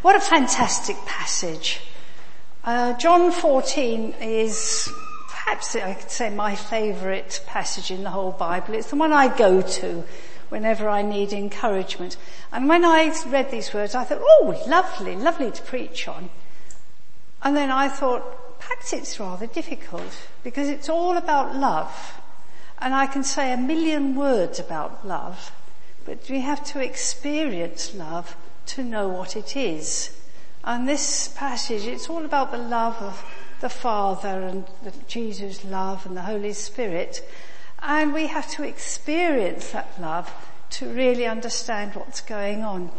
What a fantastic passage. Uh, John 14 is perhaps I could say my favourite passage in the whole Bible. It's the one I go to whenever I need encouragement. And when I read these words, I thought, oh, lovely, lovely to preach on. And then I thought, perhaps it's rather difficult because it's all about love. And I can say a million words about love, but we have to experience love to know what it is. And this passage, it's all about the love of the Father and the Jesus' love and the Holy Spirit. And we have to experience that love to really understand what's going on.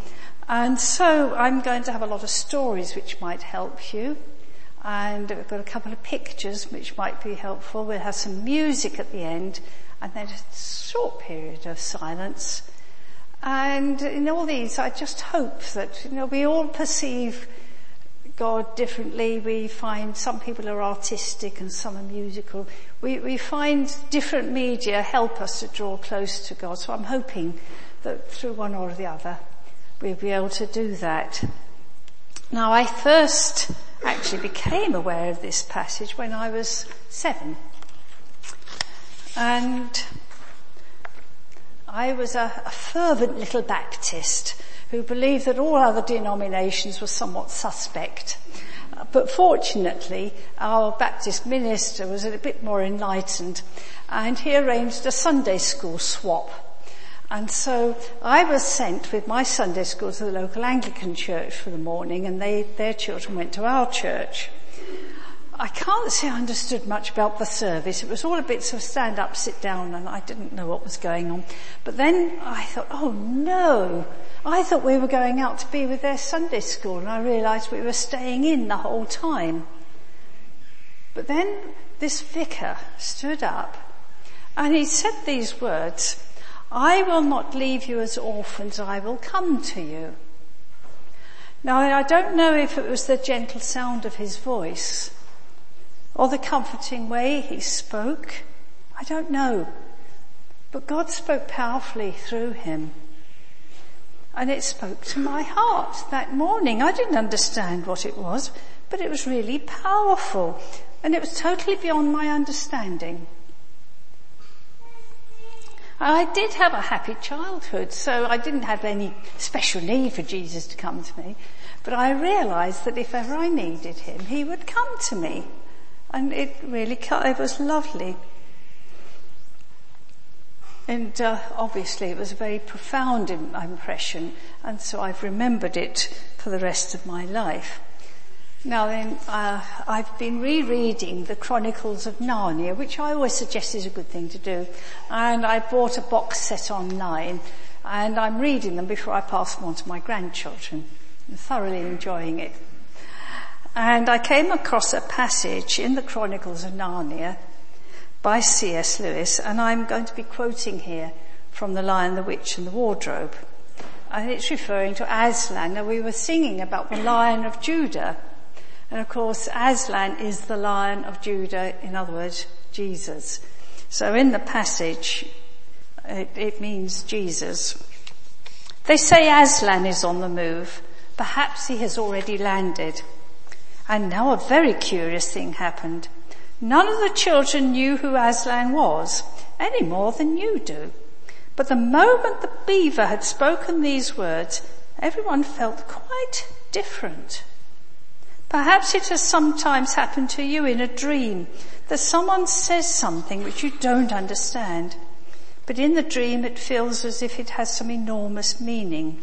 And so I'm going to have a lot of stories which might help you. And we've got a couple of pictures which might be helpful. We'll have some music at the end and then a short period of silence and in all these, I just hope that, you know, we all perceive God differently. We find some people are artistic and some are musical. We, we find different media help us to draw close to God. So I'm hoping that through one or the other, we'll be able to do that. Now I first actually became aware of this passage when I was seven. And I was a, a fervent little Baptist who believed that all other denominations were somewhat suspect. Uh, but fortunately, our Baptist minister was a bit more enlightened and he arranged a Sunday school swap. And so I was sent with my Sunday school to the local Anglican church for the morning and they, their children went to our church. I can't say I understood much about the service. It was all a bit sort of stand up, sit down, and I didn't know what was going on. But then I thought, oh no, I thought we were going out to be with their Sunday school, and I realised we were staying in the whole time. But then this vicar stood up, and he said these words, I will not leave you as orphans, I will come to you. Now I don't know if it was the gentle sound of his voice, or the comforting way he spoke. I don't know. But God spoke powerfully through him. And it spoke to my heart that morning. I didn't understand what it was, but it was really powerful. And it was totally beyond my understanding. I did have a happy childhood, so I didn't have any special need for Jesus to come to me. But I realized that if ever I needed him, he would come to me. And it really, it was lovely. And uh, obviously it was a very profound impression and so I've remembered it for the rest of my life. Now then, uh, I've been rereading the Chronicles of Narnia, which I always suggest is a good thing to do. And I bought a box set online and I'm reading them before I pass them on to my grandchildren. I'm thoroughly enjoying it. And I came across a passage in the Chronicles of Narnia by C.S. Lewis, and I'm going to be quoting here from The Lion, the Witch and the Wardrobe. And it's referring to Aslan. Now we were singing about the Lion of Judah. And of course, Aslan is the Lion of Judah, in other words, Jesus. So in the passage, it, it means Jesus. They say Aslan is on the move. Perhaps he has already landed. And now a very curious thing happened. None of the children knew who Aslan was, any more than you do. But the moment the beaver had spoken these words, everyone felt quite different. Perhaps it has sometimes happened to you in a dream that someone says something which you don't understand, but in the dream it feels as if it has some enormous meaning.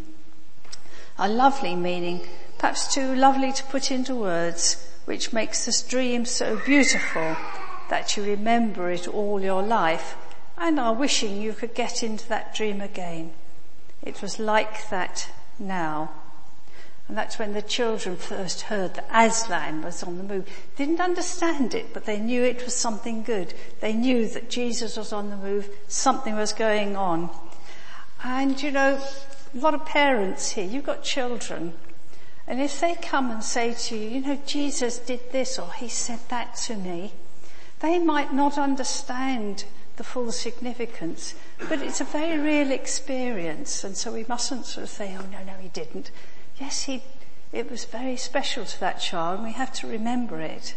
A lovely meaning perhaps too lovely to put into words, which makes this dream so beautiful that you remember it all your life and are wishing you could get into that dream again. It was like that now. And that's when the children first heard that Aslan was on the move. Didn't understand it, but they knew it was something good. They knew that Jesus was on the move, something was going on. And you know, a lot of parents here, you've got children, and if they come and say to you, you know, Jesus did this or he said that to me, they might not understand the full significance, but it's a very real experience and so we mustn't sort of say, oh no, no, he didn't. Yes, he, it was very special to that child and we have to remember it.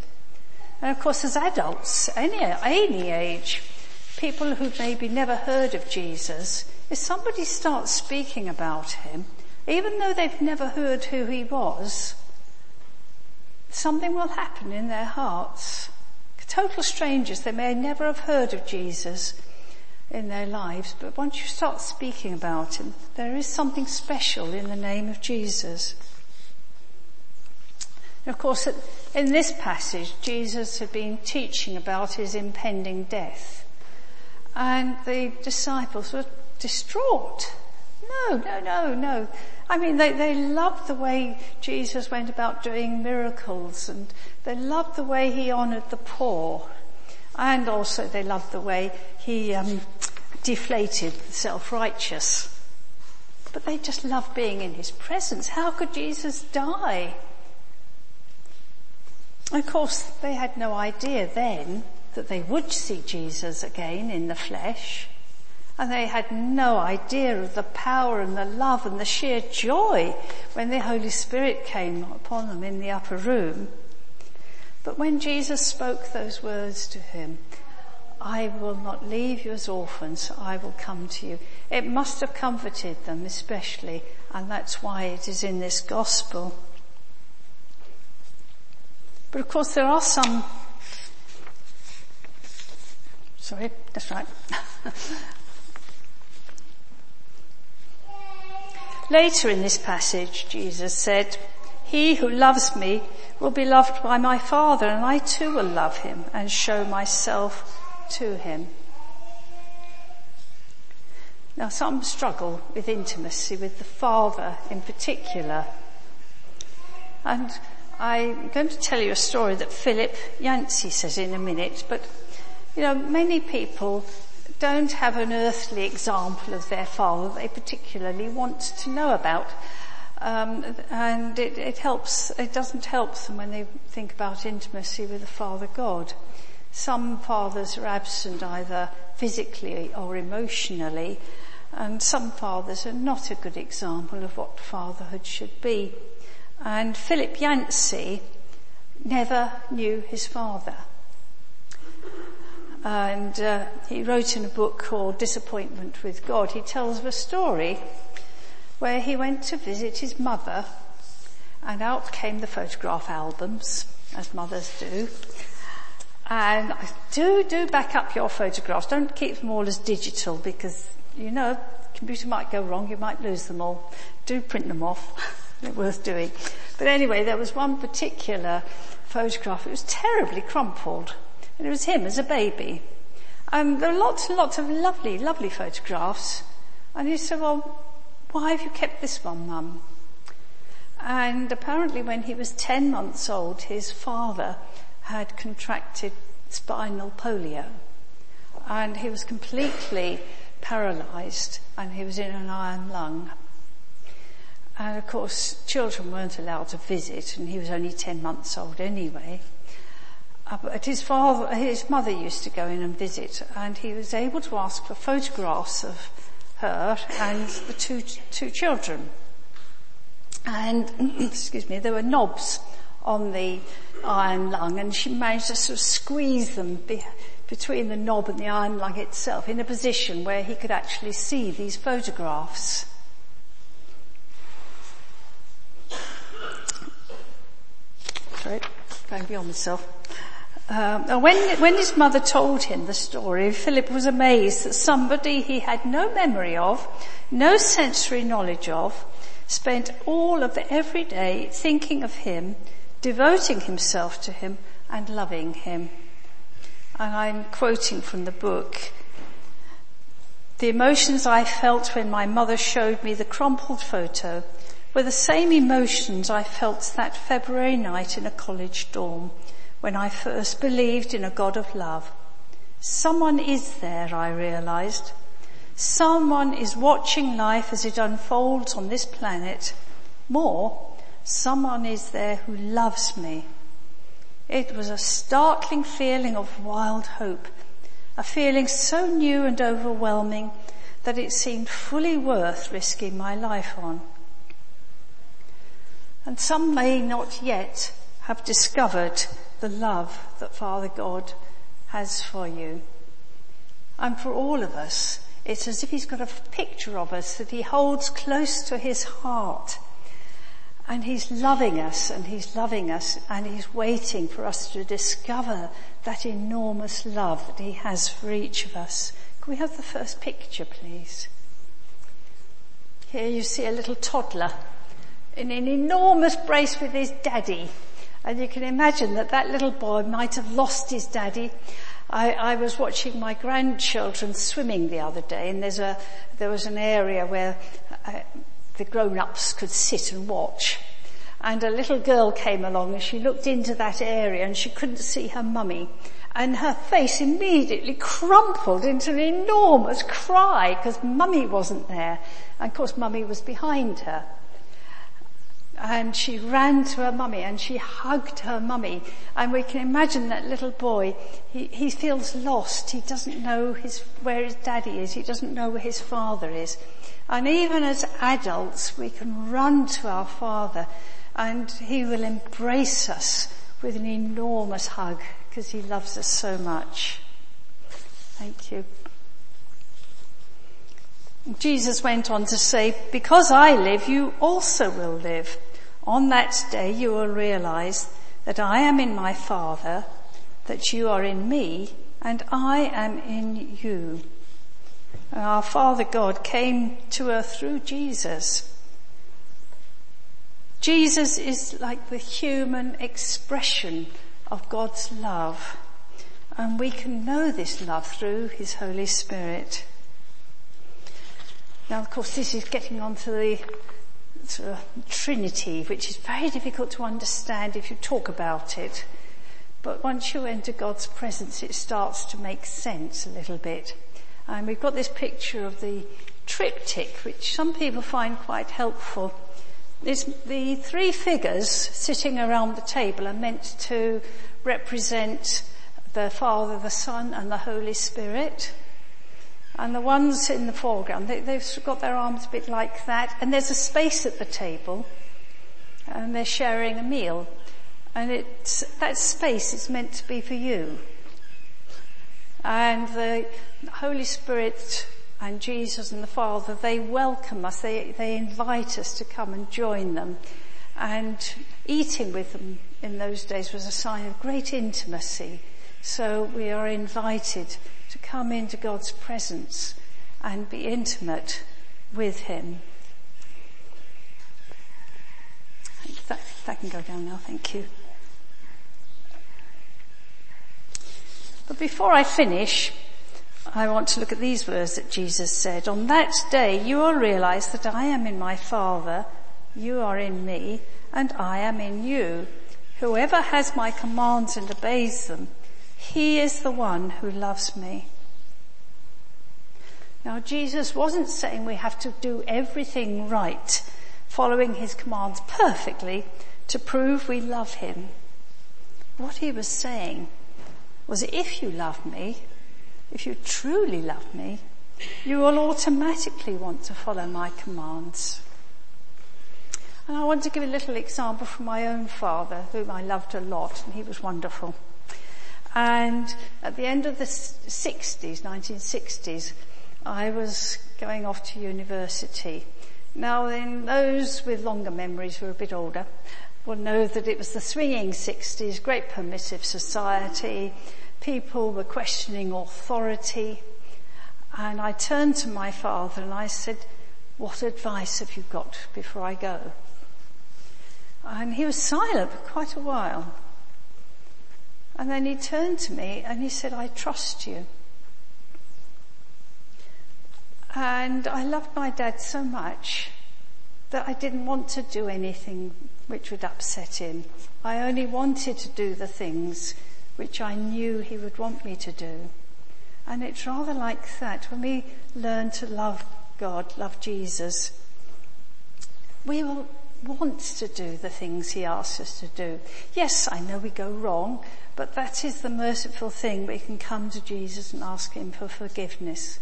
And of course as adults, any, any age, people who've maybe never heard of Jesus, if somebody starts speaking about him, even though they've never heard who he was, something will happen in their hearts. Total strangers, they may never have heard of Jesus in their lives, but once you start speaking about him, there is something special in the name of Jesus. And of course, in this passage, Jesus had been teaching about his impending death. And the disciples were distraught. No, no, no, no. I mean, they, they loved the way Jesus went about doing miracles and they loved the way he honored the poor. And also they loved the way he um, deflated the self-righteous. But they just loved being in his presence. How could Jesus die? Of course, they had no idea then that they would see Jesus again in the flesh. And they had no idea of the power and the love and the sheer joy when the Holy Spirit came upon them in the upper room. But when Jesus spoke those words to him, I will not leave you as orphans, I will come to you. It must have comforted them especially, and that's why it is in this gospel. But of course there are some, sorry, that's right. Later in this passage, Jesus said, he who loves me will be loved by my Father and I too will love him and show myself to him. Now some struggle with intimacy with the Father in particular. And I'm going to tell you a story that Philip Yancey says in a minute, but you know, many people don't have an earthly example of their father they particularly want to know about. Um, and it, it helps, it doesn't help them when they think about intimacy with the Father God. Some fathers are absent either physically or emotionally, and some fathers are not a good example of what fatherhood should be. And Philip Yancey never knew his father. And uh, he wrote in a book called Disappointment with God, he tells of a story where he went to visit his mother and out came the photograph albums, as mothers do. And do, do back up your photographs. Don't keep them all as digital because, you know, computer might go wrong, you might lose them all. Do print them off. They're worth doing. But anyway, there was one particular photograph. It was terribly crumpled. And it was him as a baby. And there were lots and lots of lovely, lovely photographs. And he said, well, why have you kept this one, mum? And apparently when he was 10 months old, his father had contracted spinal polio. And he was completely paralyzed and he was in an iron lung. And of course, children weren't allowed to visit and he was only 10 months old anyway. But his father, his mother used to go in and visit and he was able to ask for photographs of her and the two, two children. And, excuse me, there were knobs on the iron lung and she managed to sort of squeeze them be, between the knob and the iron lung itself in a position where he could actually see these photographs. Sorry, going beyond myself. Um, when, when his mother told him the story, Philip was amazed that somebody he had no memory of, no sensory knowledge of, spent all of the every day thinking of him, devoting himself to him and loving him. And I'm quoting from the book. The emotions I felt when my mother showed me the crumpled photo were the same emotions I felt that February night in a college dorm when I first believed in a God of love. Someone is there, I realized. Someone is watching life as it unfolds on this planet. More, someone is there who loves me. It was a startling feeling of wild hope, a feeling so new and overwhelming that it seemed fully worth risking my life on. And some may not yet have discovered the love that Father God has for you. And for all of us, it's as if he's got a picture of us that he holds close to his heart. And he's loving us and he's loving us and he's waiting for us to discover that enormous love that he has for each of us. Can we have the first picture please? Here you see a little toddler in an enormous brace with his daddy. And you can imagine that that little boy might have lost his daddy I, I, was watching my grandchildren swimming the other day and there's a, there was an area where uh, the grown-ups could sit and watch. And a little girl came along and she looked into that area and she couldn't see her mummy. And her face immediately crumpled into an enormous cry because mummy wasn't there. And of course mummy was behind her and she ran to her mummy and she hugged her mummy. And we can imagine that little boy, he, he feels lost. He doesn't know his, where his daddy is. He doesn't know where his father is. And even as adults, we can run to our father and he will embrace us with an enormous hug because he loves us so much. Thank you. Jesus went on to say, because I live, you also will live. On that day you will realize that I am in my Father, that you are in me, and I am in you. Our Father God came to earth through Jesus. Jesus is like the human expression of God's love. And we can know this love through His Holy Spirit. Now of course this is getting on to the sort of Trinity, which is very difficult to understand if you talk about it. But once you enter God's presence, it starts to make sense a little bit. And we've got this picture of the triptych, which some people find quite helpful. It's the three figures sitting around the table are meant to represent the Father, the Son and the Holy Spirit. And the ones in the foreground, they, have got their arms a bit like that, and there's a space at the table, and they're sharing a meal. And it's, that space is meant to be for you. And the Holy Spirit and Jesus and the Father, they welcome us, they, they invite us to come and join them. And eating with them in those days was a sign of great intimacy. So we are invited come into God's presence and be intimate with Him. That, that can go down now, thank you. But before I finish, I want to look at these words that Jesus said. On that day you will realize that I am in my Father, you are in me, and I am in you. Whoever has my commands and obeys them, he is the one who loves me. Now Jesus wasn't saying we have to do everything right, following his commands perfectly to prove we love him. What he was saying was if you love me, if you truly love me, you will automatically want to follow my commands. And I want to give a little example from my own father, whom I loved a lot, and he was wonderful. And at the end of the 60s, 1960s, I was going off to university. Now those with longer memories who are a bit older will know that it was the swinging 60s, great permissive society. People were questioning authority. And I turned to my father and I said, what advice have you got before I go? And he was silent for quite a while. And then he turned to me and he said, I trust you. And I loved my dad so much that I didn't want to do anything which would upset him. I only wanted to do the things which I knew he would want me to do. And it's rather like that when we learn to love God, love Jesus, we will want to do the things he asks us to do. Yes, I know we go wrong, but that is the merciful thing. We can come to Jesus and ask him for forgiveness.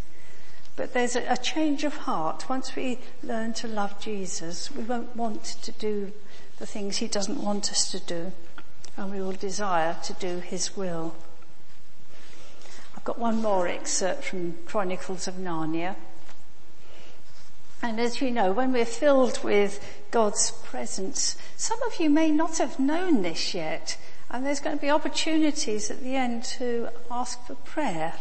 But there's a change of heart. Once we learn to love Jesus, we won't want to do the things he doesn't want us to do and we will desire to do his will. I've got one more excerpt from Chronicles of Narnia. And as you know, when we're filled with God's presence, some of you may not have known this yet, and there's going to be opportunities at the end to ask for prayer.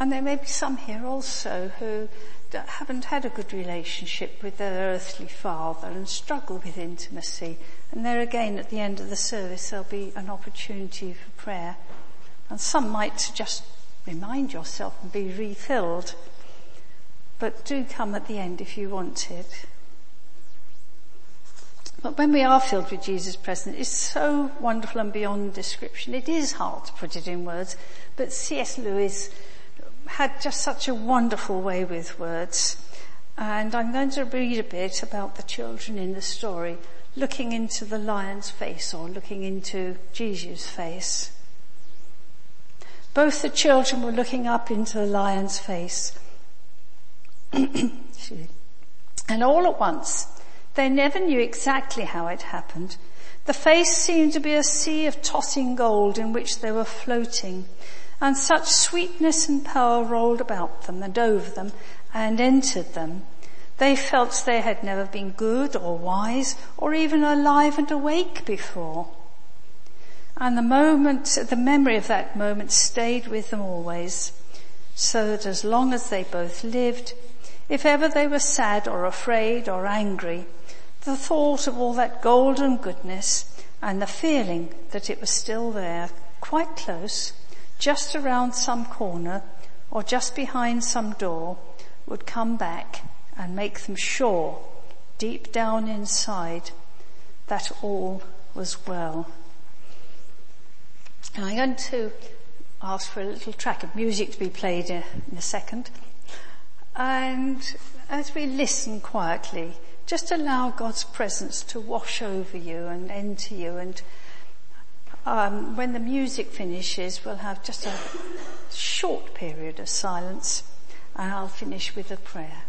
And there may be some here also who haven't had a good relationship with their earthly father and struggle with intimacy. And there again at the end of the service there'll be an opportunity for prayer. And some might just remind yourself and be refilled. But do come at the end if you want it. But when we are filled with Jesus' presence, it's so wonderful and beyond description. It is hard to put it in words, but C.S. Lewis had just such a wonderful way with words. And I'm going to read a bit about the children in the story, looking into the lion's face or looking into Jesus' face. Both the children were looking up into the lion's face. And all at once, they never knew exactly how it happened. The face seemed to be a sea of tossing gold in which they were floating and such sweetness and power rolled about them and over them and entered them. They felt they had never been good or wise or even alive and awake before. And the moment, the memory of that moment stayed with them always, so that as long as they both lived, if ever they were sad or afraid or angry, the thought of all that golden goodness and the feeling that it was still there, quite close, just around some corner or just behind some door would come back and make them sure deep down inside that all was well. And I'm going to ask for a little track of music to be played in a second. And as we listen quietly, just allow God's presence to wash over you and enter you and um, when the music finishes, we'll have just a short period of silence and I'll finish with a prayer.